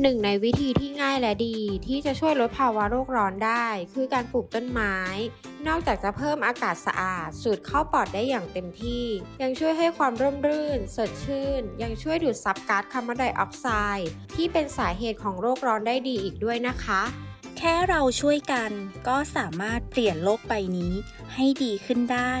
หนึ่งในวิธีที่ง่ายและดีที่จะช่วยลดภาวะโลกร้อนได้ คือการปลูกต้นไม้ นอกจากจะเพิ่มอากาศสะอาด สูดเข้าปอดได้อย่างเต็มที่ ยังช่วยให้ความร่มรื่น สดชื่น ยังช่วยดูดซับก๊าซคาร์บอนไดออกไซด์ที่เป็นสาเหตุของโรคร้อนได้ดีอีกด้วยนะคะ แค่เราช่วยกันก็สามารถเปลี่ยนโลกใบนี้ให้ดีขึ้นได้